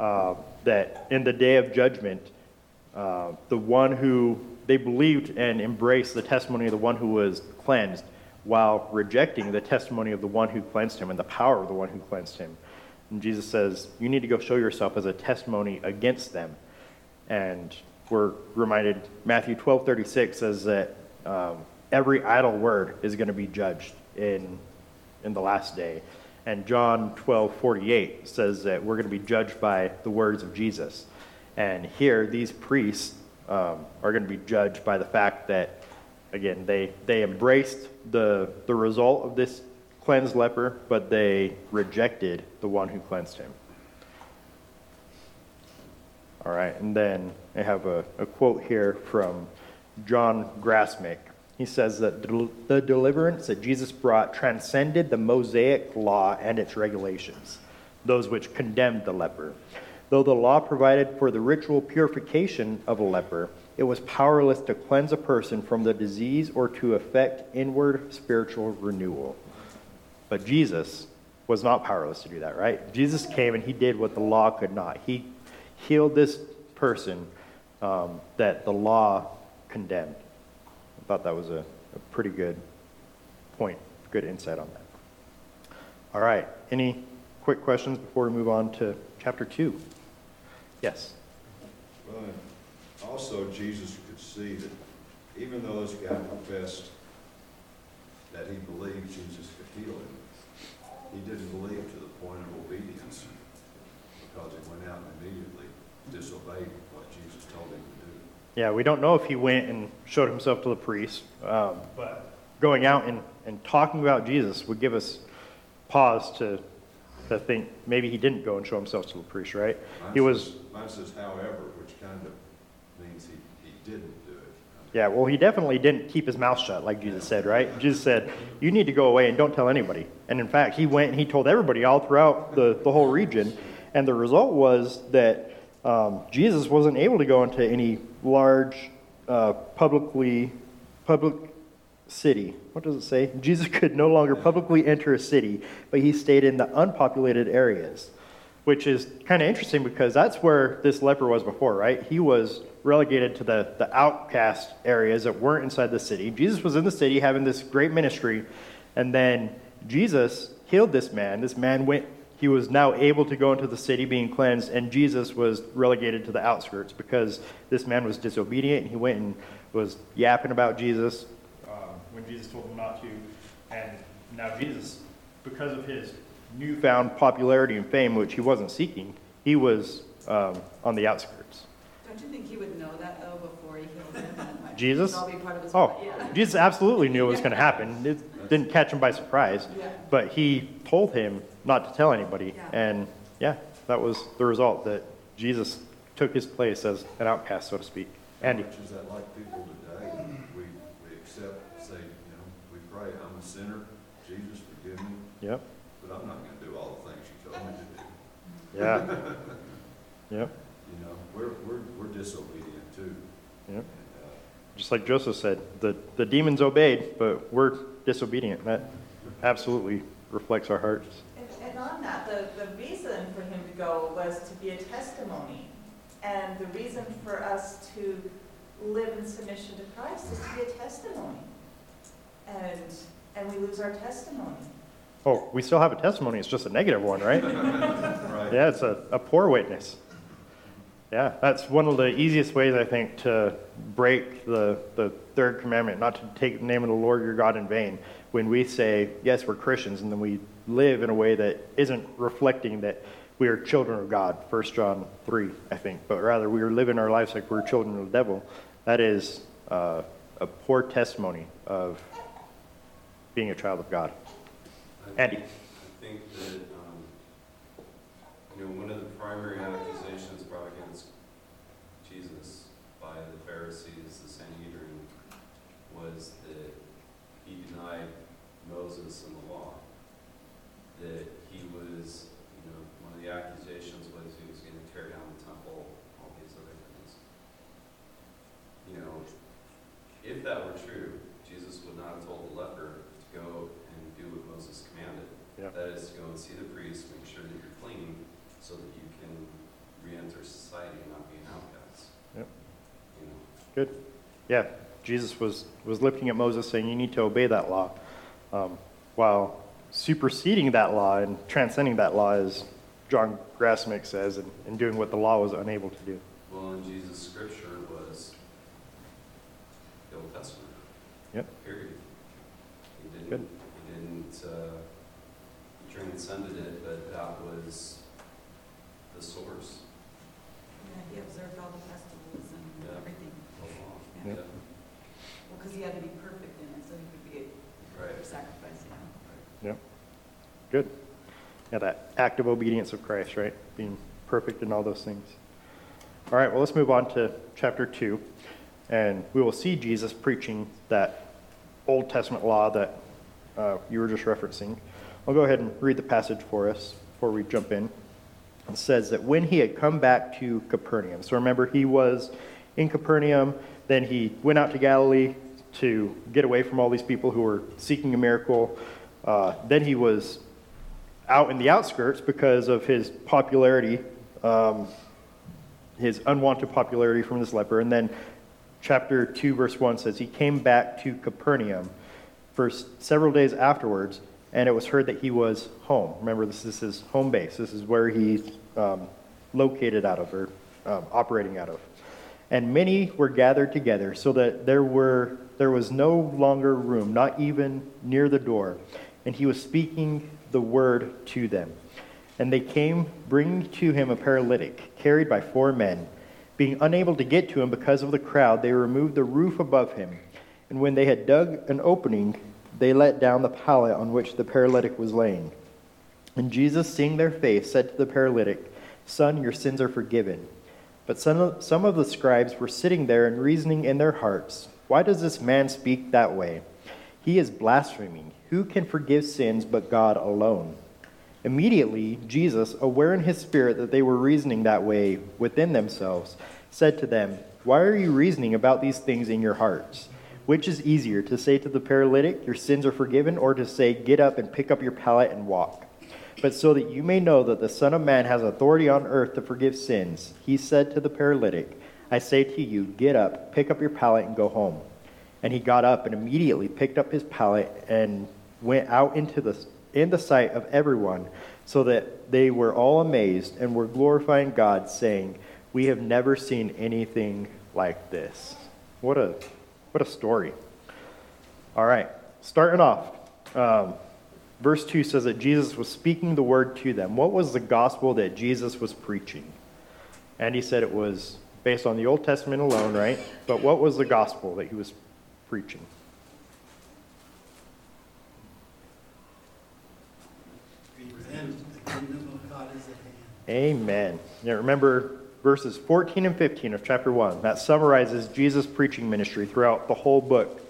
Speaker 1: uh, that in the day of judgment, uh, the one who they believed and embraced the testimony of the one who was cleansed while rejecting the testimony of the one who cleansed him and the power of the one who cleansed him. And Jesus says, You need to go show yourself as a testimony against them. And we're reminded, Matthew 12 36 says that um, every idle word is going to be judged in, in the last day. And John 12 48 says that we're going to be judged by the words of Jesus. And here, these priests um, are going to be judged by the fact that, again, they, they embraced the, the result of this cleansed leper, but they rejected the one who cleansed him. All right, and then I have a, a quote here from John Grassmick. He says that the deliverance that Jesus brought transcended the Mosaic law and its regulations, those which condemned the leper. Though the law provided for the ritual purification of a leper, it was powerless to cleanse a person from the disease or to effect inward spiritual renewal. But Jesus was not powerless to do that, right? Jesus came and he did what the law could not. He healed this person um, that the law condemned. I thought that was a, a pretty good point, good insight on that. All right, any quick questions before we move on to chapter 2? Yes.
Speaker 10: Also Jesus could see that even though this guy confessed that he believed Jesus could heal him, he didn't believe to the point of obedience because he went out and immediately disobeyed what Jesus told him to do.
Speaker 1: Yeah, we don't know if he went and showed himself to the priest, um, but going out and, and talking about Jesus would give us pause to, to think maybe he didn't go and show himself to the priest, right?
Speaker 10: Mine
Speaker 1: He was,
Speaker 10: Mine says however, which kind of means he, he didn't do it.
Speaker 1: yeah, well, he definitely didn't keep his mouth shut, like Jesus said, right? Jesus said, You need to go away and don't tell anybody. And in fact, he went and he told everybody all throughout the, the whole region. And the result was that um, Jesus wasn't able to go into any large, uh, publicly, public city. What does it say? [LAUGHS] Jesus could no longer publicly enter a city, but he stayed in the unpopulated areas, which is kind of interesting because that's where this leper was before, right? He was relegated to the, the outcast areas that weren't inside the city. Jesus was in the city having this great ministry, and then Jesus healed this man. This man went, he was now able to go into the city being cleansed, and Jesus was relegated to the outskirts because this man was disobedient, and he went and was yapping about Jesus um, when Jesus told him not to. And now Jesus, because of his newfound popularity and fame, which he wasn't seeking, he was um, on the outskirts.
Speaker 6: Don't you think he would know that though before he healed him? and
Speaker 1: Jesus?
Speaker 6: be part of his
Speaker 1: Oh.
Speaker 6: Yeah.
Speaker 1: Jesus absolutely knew it was going to happen. [LAUGHS] It didn't catch him by surprise,
Speaker 6: Yeah.
Speaker 1: but he told him not to tell anybody.
Speaker 6: Yeah.
Speaker 1: And yeah, that was the result that Jesus took his place as an outcast, so to speak. Andy.
Speaker 10: How much is that like people today? We, we accept, say, you know, we pray, I'm a sinner, Jesus forgive me,
Speaker 1: Yep.
Speaker 10: but I'm not gonna do all the things you told me to do.
Speaker 1: Yeah. [LAUGHS] yep.
Speaker 10: You know, we're, we're, we're disobedient too.
Speaker 1: Yep.
Speaker 10: And, uh,
Speaker 1: Just like Joseph said, the, the demons obeyed, but we're disobedient. That absolutely reflects our hearts.
Speaker 3: And, and on that, the, the reason for him to go was to be a testimony. And the reason for us to live in submission to Christ is to be a testimony. And, and we lose our testimony.
Speaker 1: Oh, we still have a testimony. It's just a negative one, right? [LAUGHS]
Speaker 10: Right.
Speaker 1: Yeah, it's a, a poor witness. Yeah, that's one of the easiest ways, I think, to break the, the third commandment, not to take the name of the Lord your God in vain. When we say, yes, we're Christians, and then we live in a way that isn't reflecting that we are children of God, 1 John 3, I think, but rather we are living our lives like we're children of the devil. That is uh, a poor testimony of being a child of God.
Speaker 5: Think- I think that, um, you know, one of the primary accusations brought against Jesus by the Pharisees, the Sanhedrin, was that he denied Moses and the law. That he was, you know, one of the accusations was he was gonna tear down the temple, all these other things. You know, if that were true, Jesus would not have told the leper to go and do what Moses commanded.
Speaker 1: Yeah.
Speaker 5: That is to go and see the priest, make sure that you're clean, so that you can re-enter society and not be an outcast.
Speaker 1: Yep.
Speaker 5: You know,
Speaker 1: Good. Yeah, Jesus was, was looking at Moses saying, You need to obey that law. Um, while superseding that law and transcending that law, as John Grassmick says, and, and doing what the law was unable to do.
Speaker 5: well, in Jesus' scripture was the Old Testament.
Speaker 1: Yep.
Speaker 5: Period. He didn't,
Speaker 1: Good.
Speaker 5: he didn't, uh, he transcended it, but that was the source
Speaker 6: Yeah, he observed all the festivals and
Speaker 5: Yeah.
Speaker 6: everything.
Speaker 5: of the law.
Speaker 6: Yeah.
Speaker 1: Yep.
Speaker 6: Well, because he had to be perfect in it, so he could be a
Speaker 5: Right.
Speaker 6: perfect sacrifice, you know.
Speaker 1: Good. Yeah, that active obedience of Christ, right? Being perfect in all those things. All right, well, let's move on to chapter 2. And we will see Jesus preaching that Old Testament law that uh, you were just referencing. I'll go ahead and read the passage for us before we jump in. It says that when he had come back to Capernaum, so remember, he was in Capernaum, then he went out to Galilee to get away from all these people who were seeking a miracle. Uh, then he was out in the outskirts because of his popularity, um, his unwanted popularity from this leper. And then chapter 2, verse 1 says, He came back to Capernaum for several days afterwards, and it was heard that he was home. Remember, this is his home base. This is where he's um, located out of or um, operating out of. And many were gathered together, so that there, were, there was no longer room, not even near the door. And he was speaking the word to them. And they came, bringing to him a paralytic, carried by four men. Being unable to get to him because of the crowd, they removed the roof above him. And when they had dug an opening, they let down the pallet on which the paralytic was laying. And Jesus, seeing their faith, said to the paralytic, Son, your sins are forgiven. But some of, some of the scribes were sitting there and reasoning in their hearts, Why does this man speak that way? He is blaspheming. Who can forgive sins but God alone? Immediately, Jesus, aware in his spirit that they were reasoning that way within themselves, said to them, Why are you reasoning about these things in your hearts? Which is easier, to say to the paralytic, Your sins are forgiven, or to say, Get up and pick up your pallet and walk? But so that you may know that the Son of Man has authority on earth to forgive sins, he said to the paralytic, I say to you, Get up, pick up your pallet, and go home. And he got up and immediately picked up his pallet and went out into the in the sight of everyone, so that they were all amazed and were glorifying God, saying, We have never seen anything like this. What a What a story. All right, starting off. Um, verse 2 says that Jesus was speaking the word to them. What was the gospel that Jesus was preaching? And he said it was based on the Old Testament alone, right? But what was the gospel that he was preaching?
Speaker 2: Repent, the kingdom of God is at hand.
Speaker 1: Amen. Now remember verses 14 and 15 of chapter 1. That summarizes Jesus' preaching ministry throughout the whole book.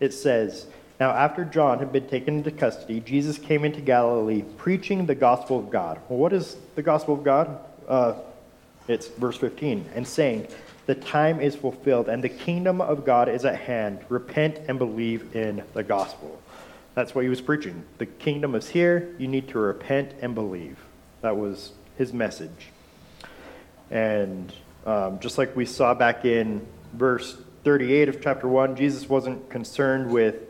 Speaker 1: It says, Now after John had been taken into custody, Jesus came into Galilee preaching the gospel of God. Well, what is the gospel of God? Uh, it's verse 15, and saying, The time is fulfilled, and the kingdom of God is at hand. Repent and believe in the gospel. That's what he was preaching. The kingdom is here. You need to repent and believe. That was his message. And um, just like we saw back in verse 38 of chapter 1, Jesus wasn't concerned with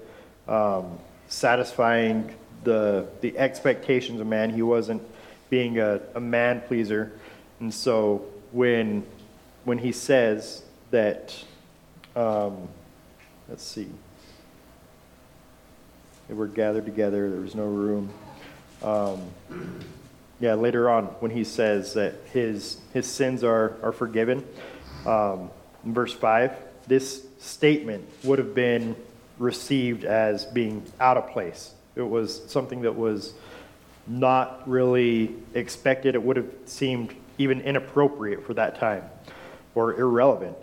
Speaker 1: um, satisfying the, the expectations of man. He wasn't being a, a man pleaser. And so when, when he says that, um, let's see, they were gathered together, there was no room. Um, yeah, later on, when he says that his, his sins are, are forgiven, um, in verse 5, this statement would have been received as being out of place. It was something that was not really expected. It would have seemed even inappropriate for that time or irrelevant.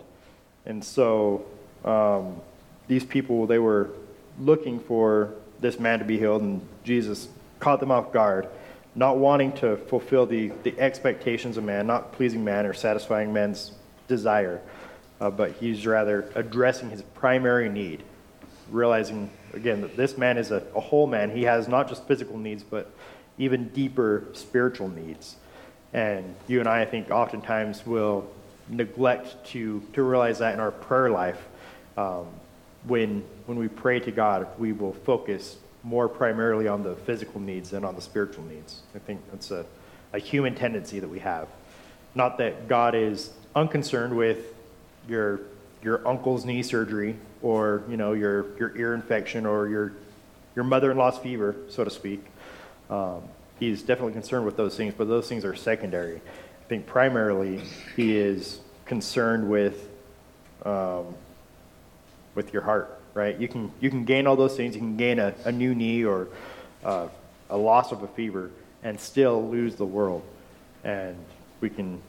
Speaker 1: And so um, these people, they were looking for this man to be healed, and Jesus caught them off guard, not wanting to fulfill the, the expectations of man, not pleasing man or satisfying man's desire, uh, but he's rather addressing his primary need, realizing, again, that this man is a, a whole man. He has not just physical needs, but even deeper spiritual needs. And you and I, I think, oftentimes will neglect to, to realize that in our prayer life. Um, when, when we pray to God, we will focus more primarily on the physical needs than on the spiritual needs. I think that's a, a human tendency that we have. Not that God is unconcerned with your, your uncle's knee surgery or you know, your, your ear infection or your, your mother in law's fever, so to speak. Um, he's definitely concerned with those things, but those things are secondary. I think primarily he is concerned with um, with your heart, right? You can you can gain all those things. You can gain a, a new knee or uh, a loss of a fever and still lose the world. And we can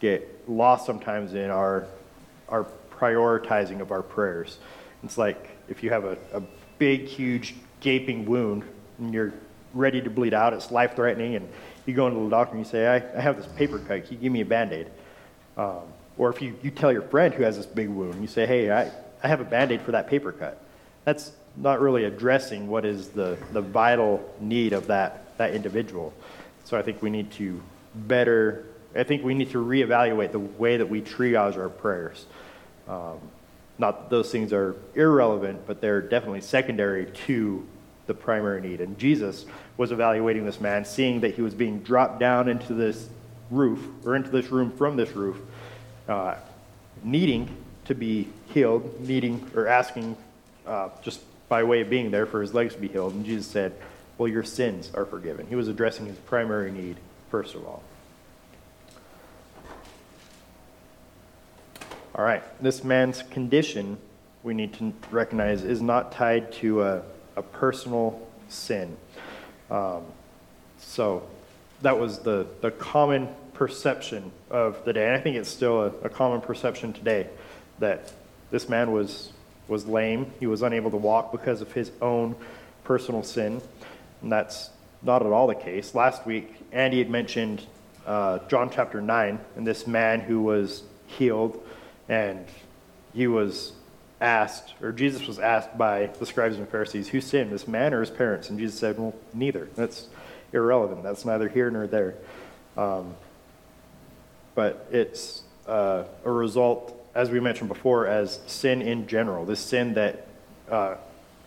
Speaker 1: get lost sometimes in our our prioritizing of our prayers. It's like if you have a, a big, huge, gaping wound and you're ready to bleed out, it's life threatening, and you go into the doctor and you say, I, I have this paper cut, can you give me a band aid? Um, or if you, you tell your friend who has this big wound, you say, Hey, I, I have a band aid for that paper cut. That's not really addressing what is the, the vital need of that, that individual. So I think we need to better, I think we need to reevaluate the way that we triage our prayers. Um, not that those things are irrelevant, but they're definitely secondary to the primary need. And Jesus was evaluating this man, seeing that he was being dropped down into this roof, or into this room from this roof, uh, needing to be healed, needing or asking uh, just by way of being there for his legs to be healed. And Jesus said, Well, your sins are forgiven. He was addressing his primary need, first of all. All right, this man's condition, we need to recognize, is not tied to a, a personal sin. Um, so that was the, the common perception of the day. And I think it's still a, a common perception today that this man was, was lame. He was unable to walk because of his own personal sin. And that's not at all the case. Last week, Andy had mentioned uh, John chapter 9 and this man who was healed and he was asked, or Jesus was asked by the scribes and Pharisees, who sinned, this man or his parents? And Jesus said, well, neither. That's irrelevant. That's neither here nor there. Um, but it's uh, a result, as we mentioned before, as sin in general. This sin that uh,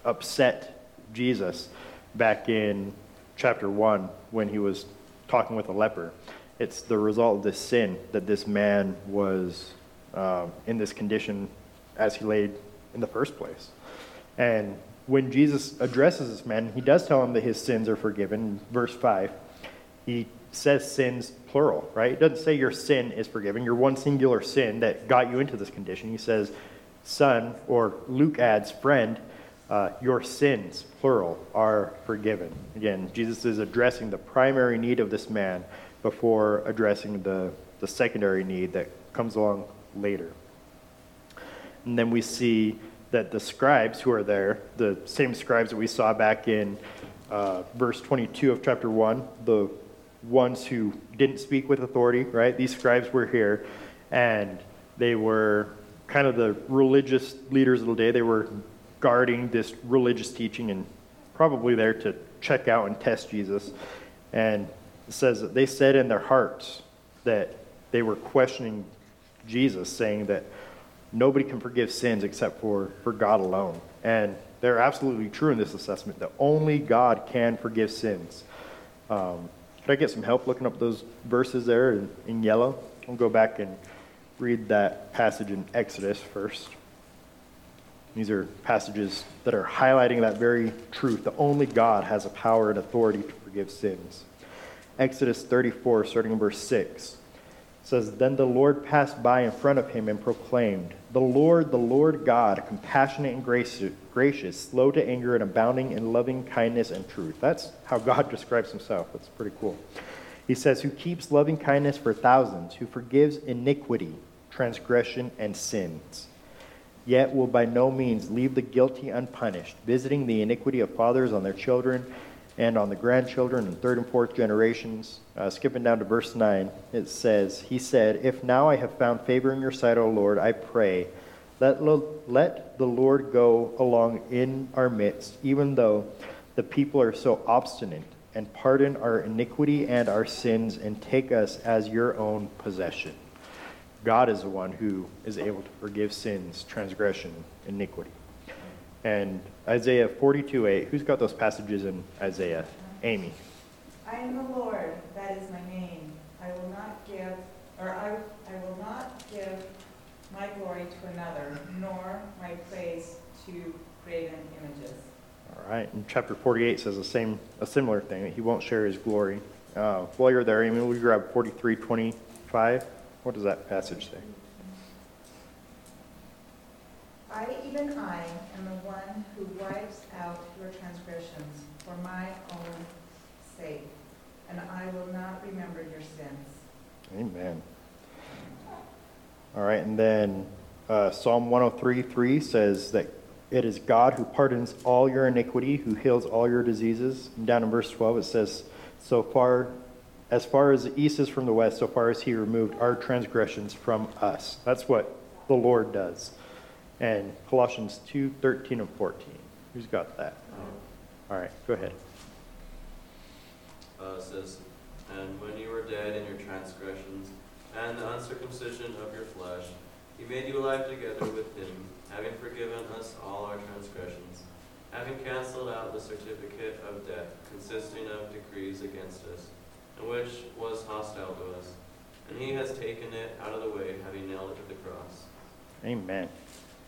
Speaker 1: upset Jesus back in chapter 1 when he was talking with a leper. It's the result of this sin that this man was uh, in this condition as he laid in the first place. And when Jesus addresses this man, he does tell him that his sins are forgiven. Verse 5, he says sins plural, right? It doesn't say your sin is forgiven, your one singular sin that got you into this condition. He says, son, or Luke adds, friend, uh, your sins, plural, are forgiven. Again, Jesus is addressing the primary need of this man before addressing the, the secondary need that comes along later. And then we see that the scribes who are there, the same scribes that we saw back in uh, verse 22 of chapter 1, the ones who didn't speak with authority, right? These scribes were here, and they were kind of the religious leaders of the day. They were guarding this religious teaching and probably there to check out and test Jesus. And says that they said in their hearts that they were questioning Jesus, saying that nobody can forgive sins except for, for God alone. And they're absolutely true in this assessment that only God can forgive sins. Um, could I get some help looking up those verses there in, in yellow? I'll go back and read that passage in Exodus first. These are passages that are highlighting that very truth that only God has a power and authority to forgive sins. Exodus 34, starting in verse 6 says, Then the Lord passed by in front of him and proclaimed, The Lord, the Lord God, compassionate and gracious, slow to anger and abounding in loving kindness and truth. That's how God [LAUGHS] describes himself. That's pretty cool. He says, Who keeps loving kindness for thousands, who forgives iniquity, transgression, and sins, yet will by no means leave the guilty unpunished, visiting the iniquity of fathers on their children and on the grandchildren and third and fourth generations. Uh, skipping down to verse 9, it says, He said, If now I have found favor in your sight, O Lord, I pray, let, let the Lord go along in our midst, even though the people are so obstinate, and pardon our iniquity and our sins, and take us as your own possession. God is the one who is able to forgive sins, transgression, iniquity. And Isaiah 42 8, who's got those passages in Isaiah? Amy.
Speaker 3: I am the Lord, that is my name. I will not give, or I, I will not give my glory to another, nor my praise to graven images.
Speaker 1: All right, and chapter 48 says the same, a similar thing, that he won't share his glory. Uh, while you're there, Amy, will you grab 43 25? What does that passage say?
Speaker 3: I, even I, am the one who wipes out your transgressions for my own sake, and I will not remember your sins.
Speaker 1: Amen. All right, and then uh, Psalm 103 3 says that it is God who pardons all your iniquity, who heals all your diseases. And down in verse 12, it says, So far, as far as the east is from the west, so far as he removed our transgressions from us. That's what the Lord does and Colossians 2 13 and 14. Who's got that? All right, go ahead.
Speaker 5: Uh, it says, And when you were dead in your transgressions and the uncircumcision of your flesh, he made you alive together with him, having forgiven us all our transgressions, having canceled out the certificate of debt consisting of decrees against us, and which was hostile to us. And he has taken it out of the way, having nailed it to the cross.
Speaker 1: Amen.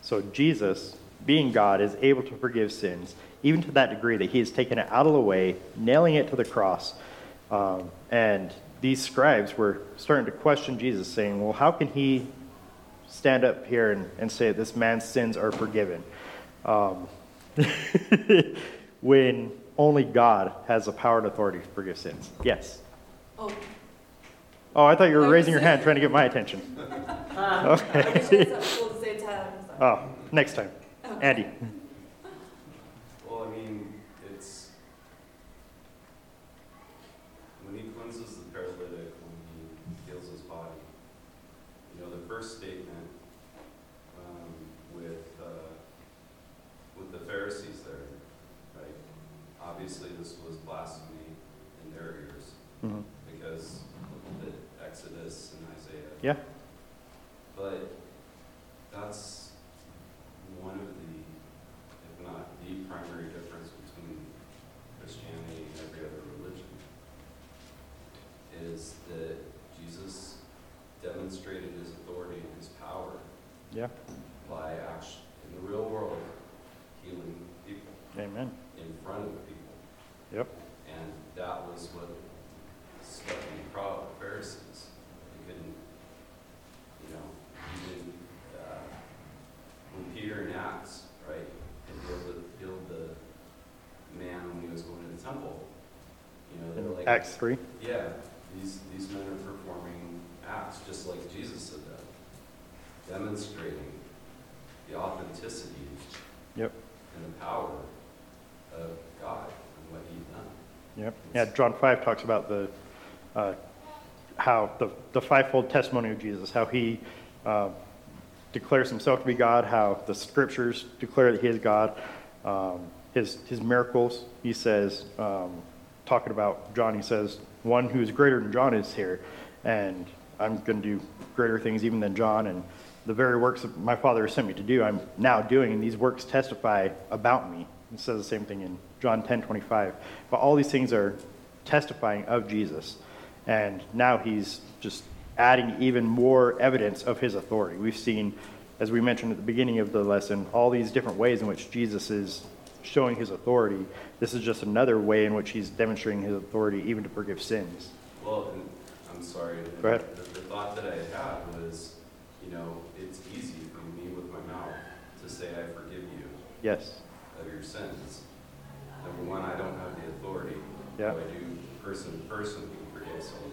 Speaker 1: So Jesus, being God, is able to forgive sins, even to that degree that he has taken it out of the way, nailing it to the cross. Um, and these scribes were starting to question Jesus, saying, Well, how can he stand up here and, and say this man's sins are forgiven? Um, [LAUGHS] when only God has the power and authority to forgive sins. Yes.
Speaker 6: Oh.
Speaker 1: Oh, I thought you were raising your hand trying to get my attention.
Speaker 6: Uh, [LAUGHS]
Speaker 1: Okay.
Speaker 6: Oh,
Speaker 1: next time. Andy.
Speaker 8: Well, I mean, it's, when he cleanses the paralytic, when he heals his body, you know, the first statement, Yeah. by actually, in the real world,
Speaker 1: healing
Speaker 8: people Amen. in front of people.
Speaker 1: Yep.
Speaker 8: And that was what stuck in the crowd of Pharisees. They couldn't, you know, even uh, when Peter in Acts, right, and healed the, healed the man when he was going to the temple. You know, they're like,
Speaker 1: Acts 3.
Speaker 8: yeah, these, these men are performing acts just like Jesus did that. Demonstrate
Speaker 1: Yep. Yeah, John 5 talks about the, uh, how the, the fivefold testimony of Jesus, how he uh, declares himself to be God, how the scriptures declare that he is God, um, his, his miracles, he says, um, talking about John, he says, one who's greater than John is here, and I'm going to do greater things even than John, and the very works that my Father has sent me to do, I'm now doing, and these works testify about me. It says the same thing in John 10 25. But all these things are testifying of Jesus. And now he's just adding even more evidence of his authority. We've seen, as we mentioned at the beginning of the lesson, all these different ways in which Jesus is showing his authority. This is just another way in which he's demonstrating his authority even to forgive sins.
Speaker 8: Well, I'm sorry.
Speaker 1: Go ahead.
Speaker 8: The, the thought that I had was, you know, it's easy for me with my mouth to say I forgive you
Speaker 1: Yes.
Speaker 8: Your sins. Number one, I don't have the authority.
Speaker 1: Yeah.
Speaker 8: I do person to person who forgive someone.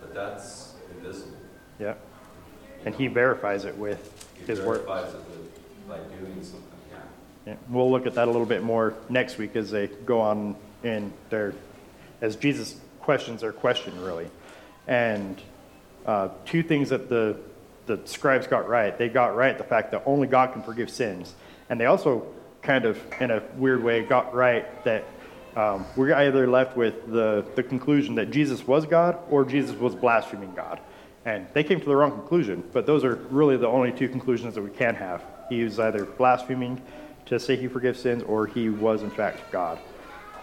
Speaker 8: But that's invisible.
Speaker 1: Yeah. And he verifies it with
Speaker 8: He
Speaker 1: his work.
Speaker 8: verifies it with, by doing something, yeah.
Speaker 1: Yeah, we'll look at that a little bit more next week as they go on in their, as Jesus questions their question, really. And uh, two things that the, the scribes got right. They got right the fact that only God can forgive sins. And they also kind of, in a weird way, got right that um, we're either left with the, the conclusion that Jesus was God or Jesus was blaspheming God. And they came to the wrong conclusion, but those are really the only two conclusions that we can have. He was either blaspheming to say he forgives sins or he was, in fact, God.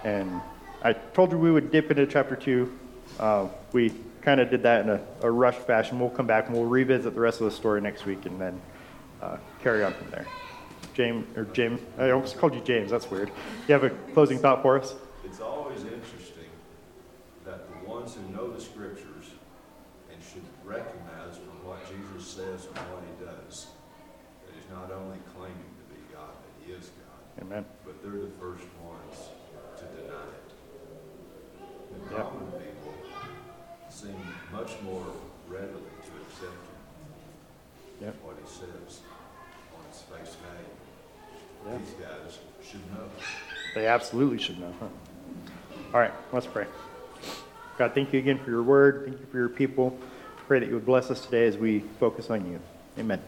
Speaker 1: And I told you we would dip into chapter 2. Uh, we kind of did that in a, a rushed fashion. We'll come back and we'll revisit the rest of the story next week and then uh, carry on from there. James, or Jim, I almost called you James, that's weird. You have a closing thought for us?
Speaker 10: It's always interesting that the ones who know the scriptures and should recognize from what Jesus says and what he does, that he's not only claiming to be God, that he is God,
Speaker 1: Amen.
Speaker 10: but they're the first ones to deny it. The common people seem much more readily
Speaker 1: Yeah.
Speaker 10: These guys should know.
Speaker 1: They absolutely should know. Huh? All right, let's pray. God, thank you again for your word. Thank you for your people. Pray that you would bless us today as we focus on you. Amen.